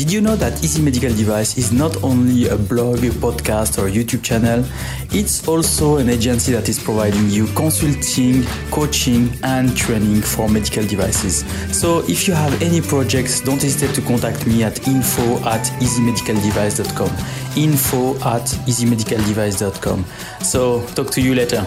Did you know that Easy Medical Device is not only a blog, a podcast, or a YouTube channel? It's also an agency that is providing you consulting, coaching, and training for medical devices. So if you have any projects, don't hesitate to contact me at info at easymedicaldevice.com. Info at easymedicaldevice.com. So talk to you later.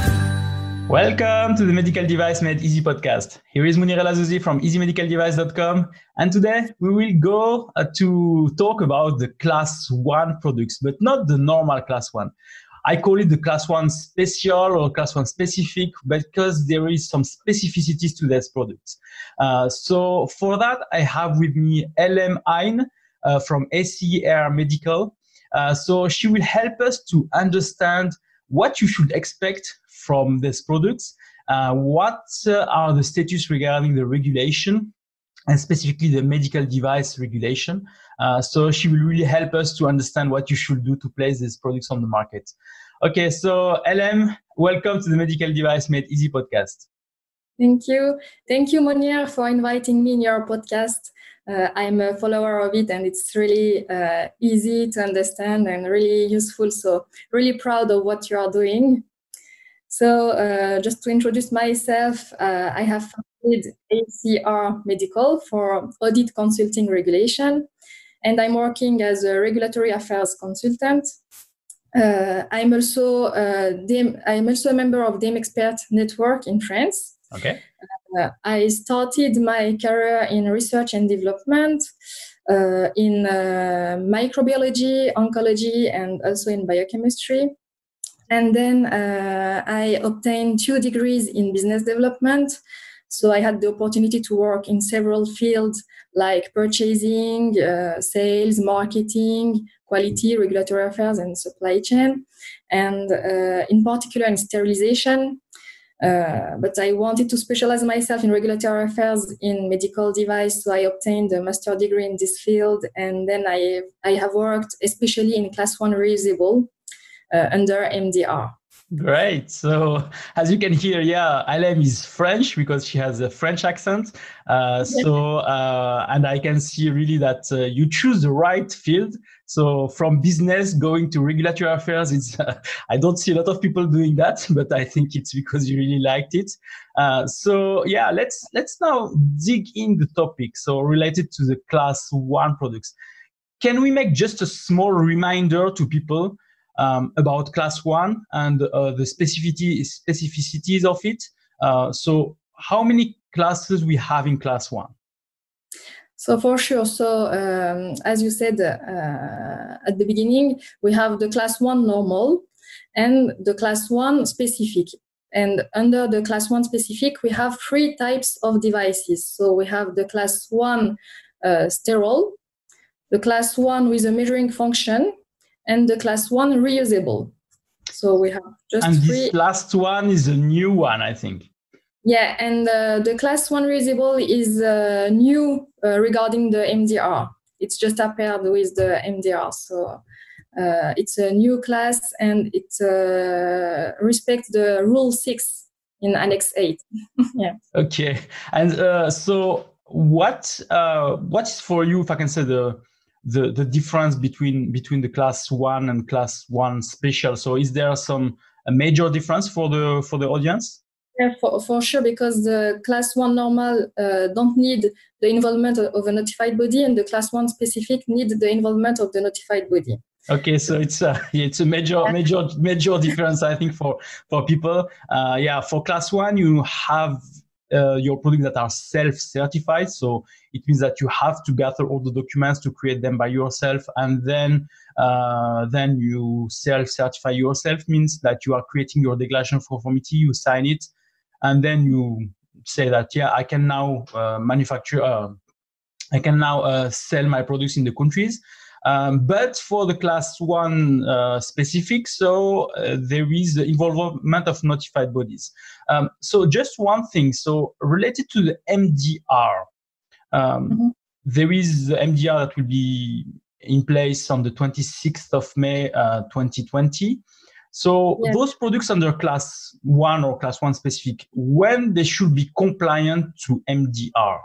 Welcome to the Medical Device Made Easy podcast. Here is Monir El Azzouzi from easymedicaldevice.com. And today we will go uh, to talk about the class one products, but not the normal class one. I call it the class one special or class one specific because there is some specificities to these products. Uh, so for that, I have with me LM Hein uh, from ACR Medical. Uh, so she will help us to understand what you should expect from these products. Uh, what uh, are the status regarding the regulation and specifically the medical device regulation? Uh, so she will really help us to understand what you should do to place these products on the market. Okay, so LM, welcome to the Medical Device Made Easy podcast. Thank you. Thank you, Monir, for inviting me in your podcast. Uh, I'm a follower of it and it's really uh, easy to understand and really useful. So, really proud of what you are doing. So, uh, just to introduce myself, uh, I have founded ACR Medical for audit consulting regulation, and I'm working as a regulatory affairs consultant. Uh, I'm also uh, I'm also a member of DEM Expert Network in France. Okay. Uh, I started my career in research and development. Uh, in microbiology, oncology, and also in biochemistry. And then uh, I obtained two degrees in business development. So I had the opportunity to work in several fields like purchasing, uh, sales, marketing, quality, regulatory affairs, and supply chain, and uh, in particular in sterilization. Uh, but I wanted to specialize myself in regulatory affairs in medical device, so I obtained a master degree in this field, and then I I have worked especially in class one reusable uh, under MDR. Great. So as you can hear, yeah, LM is French because she has a French accent. Uh, so uh, and I can see really that uh, you choose the right field. So from business going to regulatory affairs, it's I don't see a lot of people doing that, but I think it's because you really liked it. Uh, so yeah, let's let's now dig in the topic. So related to the class one products, can we make just a small reminder to people? Um, about class one and uh, the specificity, specificities of it. Uh, so how many classes we have in class one? So for sure. So um, as you said uh, at the beginning, we have the class one normal and the class one specific. And under the class one specific, we have three types of devices. So we have the class one uh, sterile, the class one with a measuring function, and the class one reusable. So we have just and three. this last one is a new one, I think. Yeah, and uh, the class one reusable is uh, new uh, regarding the MDR. It's just appeared with the MDR, so uh, it's a new class and it uh, respects the Rule Six in Annex Eight. yeah. Okay, and uh, so what what's for you, if I can say the the the difference between between the class one and class one special. So is there some a major difference for the for the audience? Yeah for, for sure because the class one normal uh, don't need the involvement of a notified body and the class one specific need the involvement of the notified body. Okay so it's a it's a major major major difference i think for for people. Uh, yeah for class one you have uh, your products that are self-certified. So it means that you have to gather all the documents to create them by yourself, and then uh, then you self-certify yourself. Means that you are creating your declaration for conformity, you sign it, and then you say that yeah, I can now uh, manufacture. Uh, I can now uh, sell my products in the countries. Um, but for the class one uh, specific, so uh, there is the involvement of notified bodies. Um, so just one thing. So related to the MDR, um, mm-hmm. there is the MDR that will be in place on the 26th of May, uh, 2020. So yes. those products under class one or class one specific, when they should be compliant to MDR?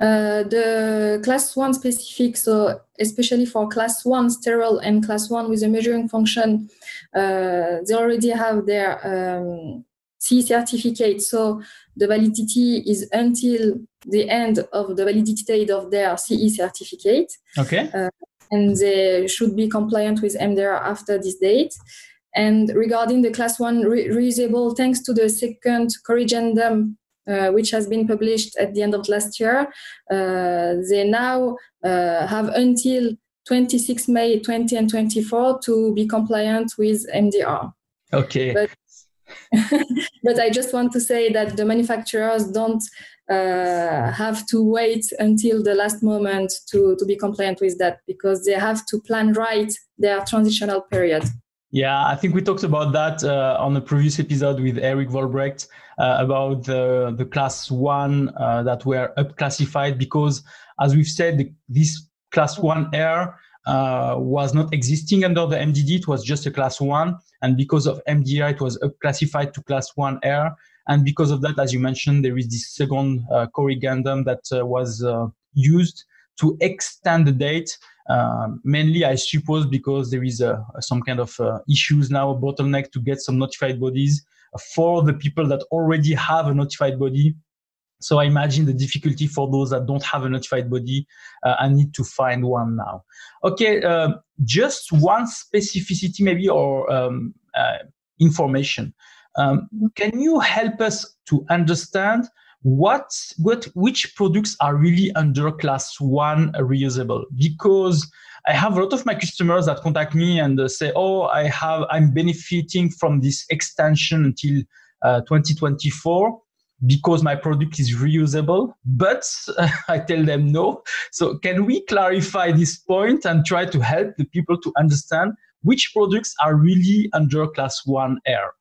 Uh, the class one specific, so especially for class one sterile and class one with a measuring function, uh, they already have their um, CE certificate. So the validity is until the end of the validity date of their CE certificate. Okay. Uh, and they should be compliant with MDR after this date. And regarding the class one re- reusable, thanks to the second corrigendum uh, which has been published at the end of last year. Uh, they now uh, have until 26 May 20 and 24 to be compliant with MDR. Okay. But, but I just want to say that the manufacturers don't uh, have to wait until the last moment to, to be compliant with that because they have to plan right their transitional period. Yeah, I think we talked about that uh, on a previous episode with Erik Vollebregt uh, about the, the class one uh, that were up classified because, as we've said, this class one R uh, was not existing under the MDD. It was just a class one. And because of MDR, it was up classified to class one R. And because of that, as you mentioned, there is this second uh, corrigendum that uh, was used to extend the date um, mainly, I suppose, because there is a, some kind of uh, issues now, a bottleneck to get some notified bodies for the people that already have a notified body. So I imagine the difficulty for those that don't have a notified body uh, and need to find one now. Okay, uh, just one specificity maybe or um, uh, information. Um, can you help us to understand what what which products are really under class one reusable? Because i have a lot of my customers that contact me and say oh i have i'm benefiting from this extension until uh, 2024 because my product is reusable. But uh, i tell them no. So can we clarify this point and try to help the people to understand which products are really under class 1 R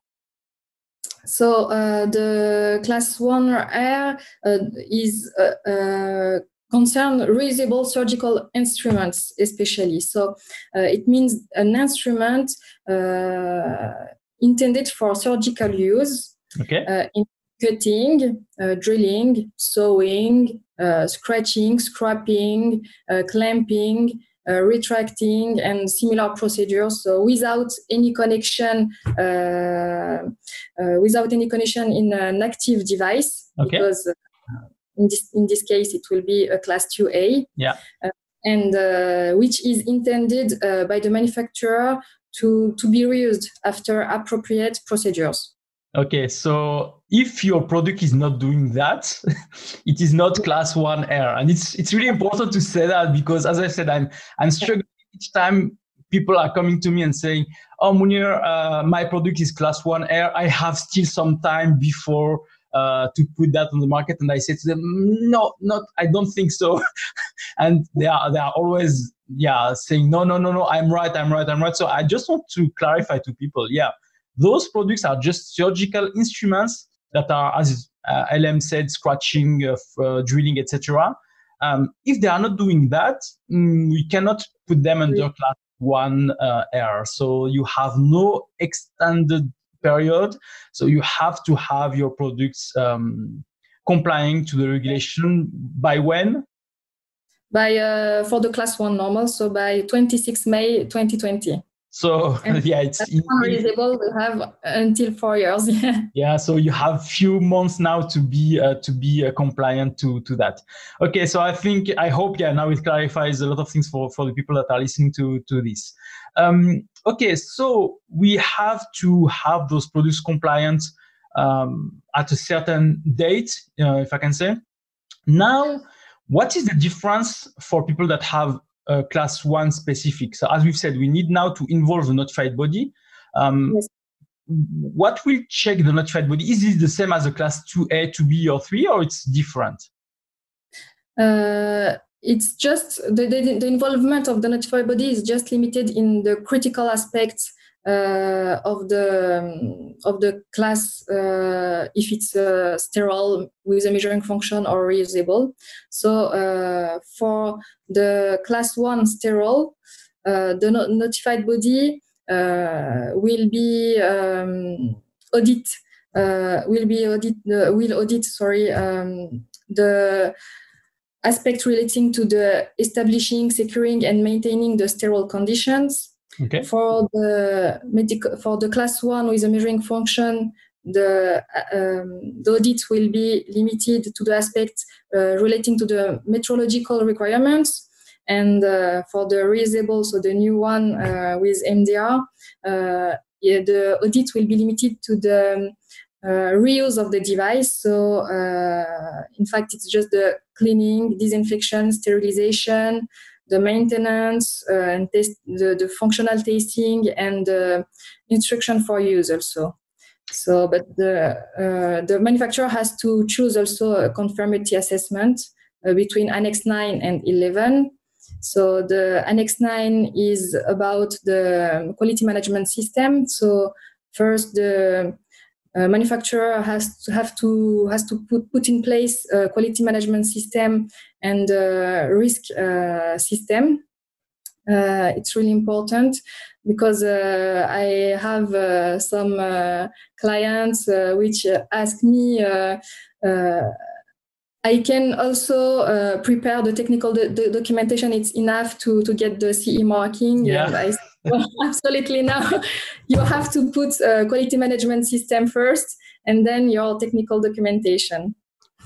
so uh, the class one R uh, is uh, uh, concern reusable surgical instruments, especially. So uh, it means an instrument uh, intended for surgical use. Okay. in cutting, drilling, sewing, scratching, scraping, clamping, uh, retracting and similar procedures. So without any connection, uh, uh, without any connection in an active device, okay. because in this in this case it will be a class 2A. Yeah. and which is intended by the manufacturer to, to be reused after appropriate procedures. Okay, so if your product is not doing that, it is not class one R, and it's it's really important to say that because, as I said, I'm I'm struggling each time people are coming to me and saying, "Oh, Monir, uh, my product is class one R. I have still some time before." Uh, to put that on the market, and I say to them, "No, not. I don't think so." and they are they are always yeah saying, "No, no, no, no. I'm right. I'm right. I'm right." So I just want to clarify to people, yeah, those products are just surgical instruments that are, as uh, LM said, scratching, uh, uh, drilling, etc. Um, if they are not doing that, mm, we cannot put them under class one uh, R. So you have no extended period. So you have to have your products um, complying to the regulation by when? By uh, for the class one normal, so by 26 May 2020. So and yeah, it's reasonable to have until four years. yeah, so you have few months now to be uh, to be uh, compliant to to that. Okay, so I think I hope yeah now it clarifies a lot of things for for the people that are listening to to this. Um, okay, so we have to have those products compliant um, at a certain date, uh, if I can say. Now, what is the difference for people that have uh, class one specific. So as we've said, we need now to involve the notified body. Um, yes. What will check the notified body? Is it the same as a class 2A, 2B, or 3, or it's different? Uh, it's just the, the, the, involvement of the notified body is just limited in the critical aspects uh, of the um, of the class uh, if it's uh, sterile with a measuring function or reusable. So uh, for the class one sterile, uh, the no- notified body uh, will be um, audit will be audit will audit sorry um, the aspect relating to the establishing, securing, and maintaining the sterile conditions. Okay. For the medical, for the class one with a measuring function, the, um, the audit will be limited to the aspects uh, relating to the metrological requirements. And uh, for the reusable, so the new one uh, with MDR, uh, yeah, the audit will be limited to the uh, reuse of the device. So, uh, in fact, it's just the cleaning, disinfection, sterilization, the maintenance, uh, and test, the, the functional testing, and the instruction for use also. So, but the uh, the manufacturer has to choose also a conformity assessment uh, between Annex 9 and 11. So the Annex 9 is about the quality management system. So first the uh, manufacturer has to have to has to put, put in place a quality management system and risk uh, system. Uh, it's really important because uh, I have uh, some clients which ask me. I can also prepare the technical do- the documentation. It's enough to, to get the CE marking. Yeah. absolutely now. You have to put quality management system first and then your technical documentation.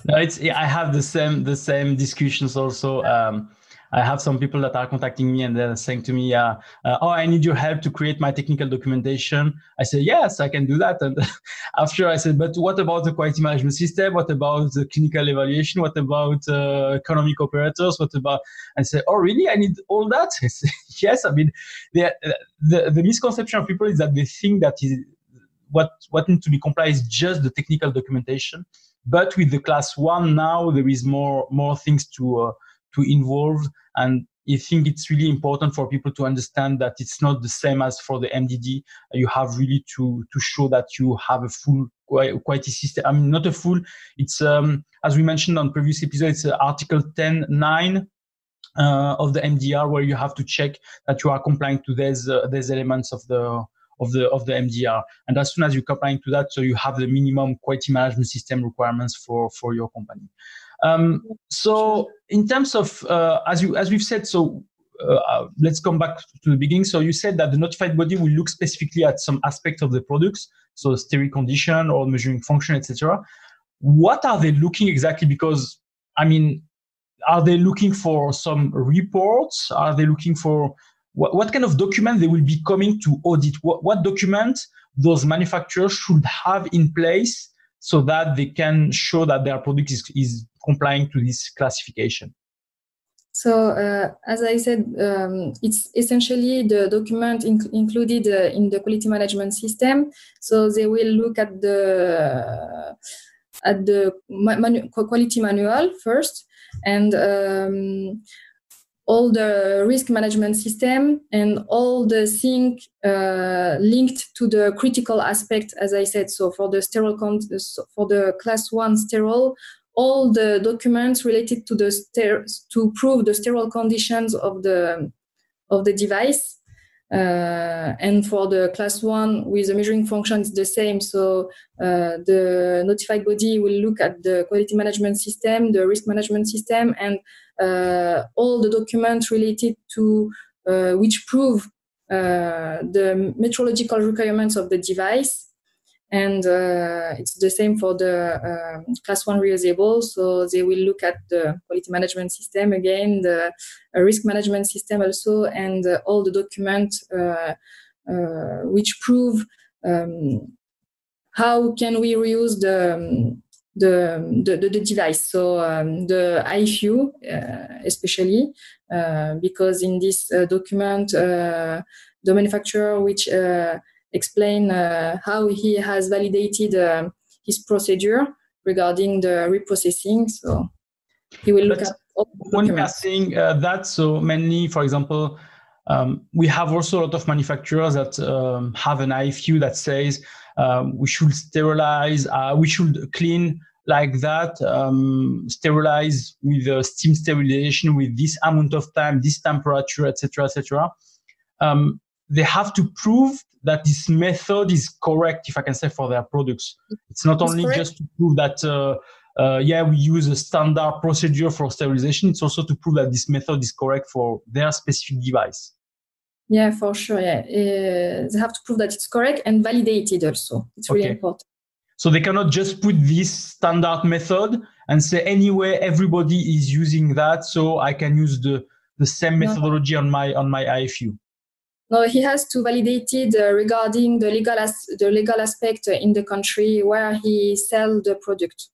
No, it's i have the same the same discussions also um, I have some people that are contacting me and they're saying to me, uh, uh, "Oh, I need your help to create my technical documentation." I say, "Yes, I can do that." And after I said, "But what about the quality management system? What about the clinical evaluation? What about uh, economic operators? What about?" I say, "Oh, really? I need all that?" I say, "Yes." I mean, the, the the misconception of people is that they think that is what what needs to be complied is just the technical documentation. But with the class one now, there is more more things to uh, to involve. And I think it's really important for people to understand that it's not the same as for the MDD. You have really to to show that you have a full quality system. I mean, not a full. It's um, as we mentioned on previous episodes, it's Article 10.9 uh, of the MDR, where you have to check that you are complying to these uh, these elements of the of the of the MDR. And as soon as you're complying to that, so you have the minimum quality management system requirements for for your company. Um, so in terms of uh, as you as we've said, so uh, uh, let's come back to the beginning. So you said that the notified body will look specifically at some aspect of the products, so sterile condition or measuring function, etc. What are they looking exactly? Because I mean, are they looking for some reports? Are they looking for what, what kind of document they will be coming to audit? What, what document those manufacturers should have in place so that they can show that their product is, is complying to this classification? So, uh, as I said, um, it's essentially the document inc- included uh, in the quality management system. So they will look at the at the manu- quality manual first, and um, all the risk management system and all the things uh, linked to the critical aspect, as I said. So for the sterile for the class one sterile, all the documents related to the ster- to prove the sterile conditions of the of the device. Uh, and for the class one with the measuring function, it's the same. So uh, the notified body will look at the quality management system, the risk management system, and all the documents related to uh, which prove uh, the metrological requirements of the device. And uh, it's the same for the um, class one reusable. So they will look at the quality management system again the uh, risk management system also and uh, all the documents uh, uh, which prove um, how can we reuse the um, the, the, the, device so um, the IFU uh, especially because in this document the manufacturer which explain uh, how he has validated uh, his procedure regarding the reprocessing. So he will look but at when we are seeing uh, that so mainly for example um, we have also a lot of manufacturers that um, have an IFU that says um, we should sterilize, uh, we should clean like that, um, sterilize with uh, steam sterilization with this amount of time, this temperature, etc., etc. Um, they have to prove that this method is correct, if I can say, for their products. It's not only just to prove that, uh, uh, yeah, we use a standard procedure for sterilization. It's also to prove that this method is correct for their specific device. Yeah, for sure. Yeah, uh, they have to prove that it's correct and validated also. It's really okay. important. So they cannot just put this standard method and say anyway everybody is using that, so I can use the the same methodology no. on my on my IFU. No, he has to validate it uh, regarding the legal as- the legal aspect in the country where he sell the product.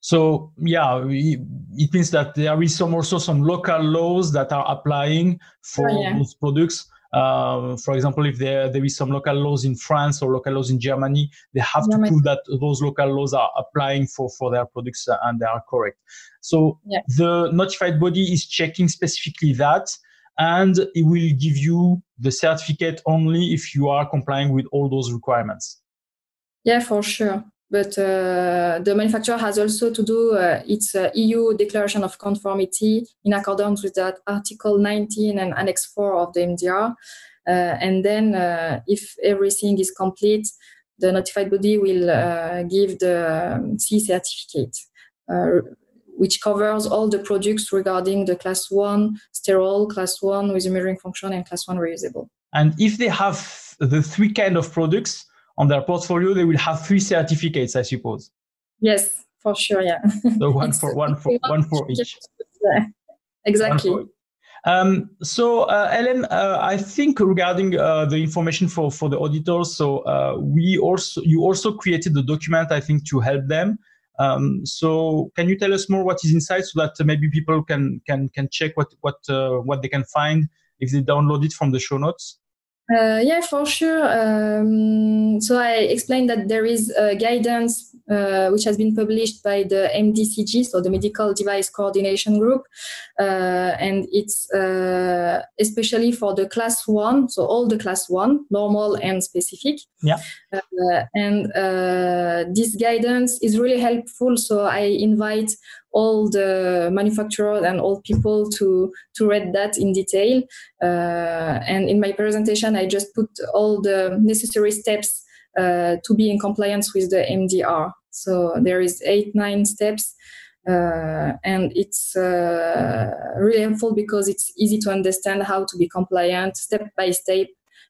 So yeah, it means that there is some also some local laws that are applying for oh, yeah. those products. Uh, for example, if there there is some local laws in France or local laws in Germany, they have Germany. to prove that those local laws are applying for for their products and they are correct. So yeah. the notified body is checking specifically that, and it will give you the certificate only if you are complying with all those requirements. Yeah, for sure but uh, the manufacturer has also to do uh, its uh, EU declaration of conformity in accordance with that Article 19 and Annex 4 of the MDR. Uh, and then, uh, if everything is complete, the notified body will uh, give the um, C certificate, which covers all the products regarding the Class 1 sterile, Class 1 with a mirroring function, and Class 1 reusable. And if they have the three kind of products, on their portfolio, they will have three certificates, I suppose. Yes, for sure. Yeah. So one for one for one for each. Yeah, exactly. Um, so, uh, Ellen, uh, I think regarding uh, the information for, for the auditors, so uh, we also you also created the document, I think, to help them. Um, so, can you tell us more what is inside, so that maybe people can can can check what what uh, what they can find if they download it from the show notes? Uh, yeah, for sure. Um, so I explained that there is a guidance uh, which has been published by the MDCG, so the Medical Device Coordination Group, uh, and it's uh, especially for the class one, so all the class one, normal and specific. Yeah. Uh, and uh, this guidance is really helpful. So I invite all the manufacturers and all people to to read that in detail. Uh, and in my presentation, I just put all the necessary steps uh, to be in compliance with the MDR. So there is eight nine steps. Uh, and it's uh, really helpful because it's easy to understand how to be compliant step by step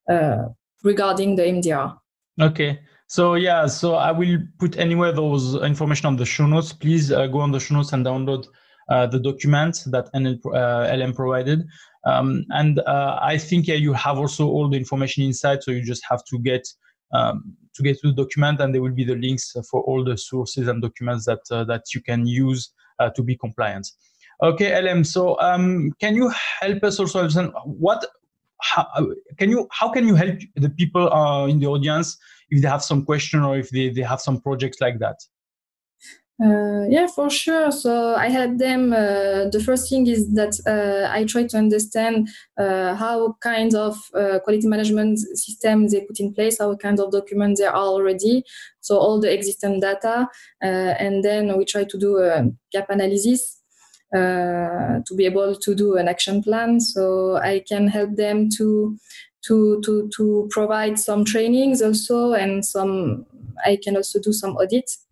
uh, regarding the MDR. Okay. So yeah, so I will put anywhere those information on the show notes. Please uh, go on the show notes and download uh, the document that NL, uh, LM provided. Um, and uh, I think yeah, you have also all the information inside, so you just have to get um, to get to the document, and there will be the links for all the sources and documents that uh, that you can use uh, to be compliant. Okay, LM. So um, can you help us also understand what how can you how can you help the people in the audience if they have some question or if they, they have some projects like that uh, yeah, for sure. So I had them. Uh, the first thing is that uh, I try to understand uh, how kind of uh, quality management system they put in place, how kind of documents there are already. So all the existing data, uh, and then we try to do a gap analysis to be able to do an action plan. So I can help them to to to to provide some trainings also and some i can also do some audits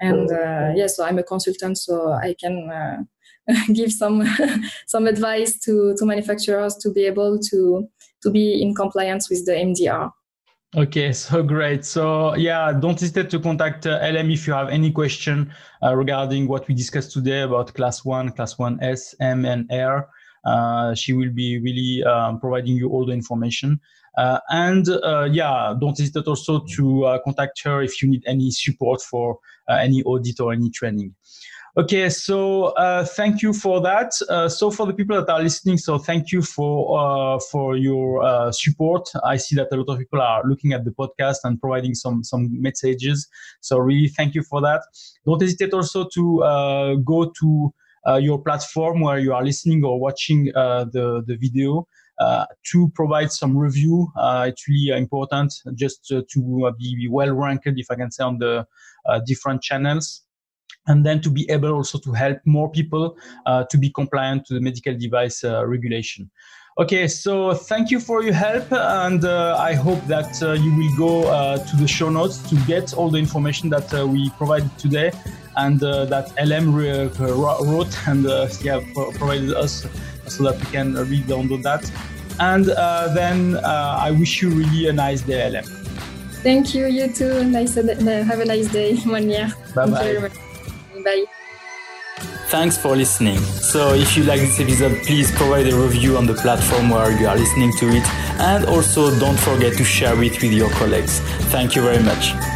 and uh, yeah so i'm a consultant so i can uh, give some some advice to to manufacturers to be able to to be in compliance with the mdr Okay, so great. So yeah, don't hesitate to contact uh, LM if you have any question uh, regarding what we discussed today about class one, class one S, M, and R. Uh, she will be really um, providing you all the information. Uh, and uh, yeah, don't hesitate also to contact her if you need any support for any audit or any training. Okay, so uh, thank you for that. Uh, so for the people that are listening, so thank you for uh, for your support. I see that a lot of people are looking at the podcast and providing some some messages. So really, thank you for that. Don't hesitate also to go to your platform where you are listening or watching the the video. to provide some review, it's really important just to be well ranked, if I can say, on the different channels and then to be able also to help more people uh, to be compliant to the medical device uh, regulation. Okay, so thank you for your help, and uh, I hope that uh, you will go uh, to the show notes to get all the information that uh, we provided today and uh, that LM uh, wrote and uh, yeah, provided us so that we can read download that. And then I wish you really a nice day, LM. Thank you. You too. Nice. Have a nice day, Monir. Bye bye. Bye. Thanks for listening. So, if you like this episode, please provide a review on the platform where you are listening to it. And also, don't forget to share it with your colleagues. Thank you very much.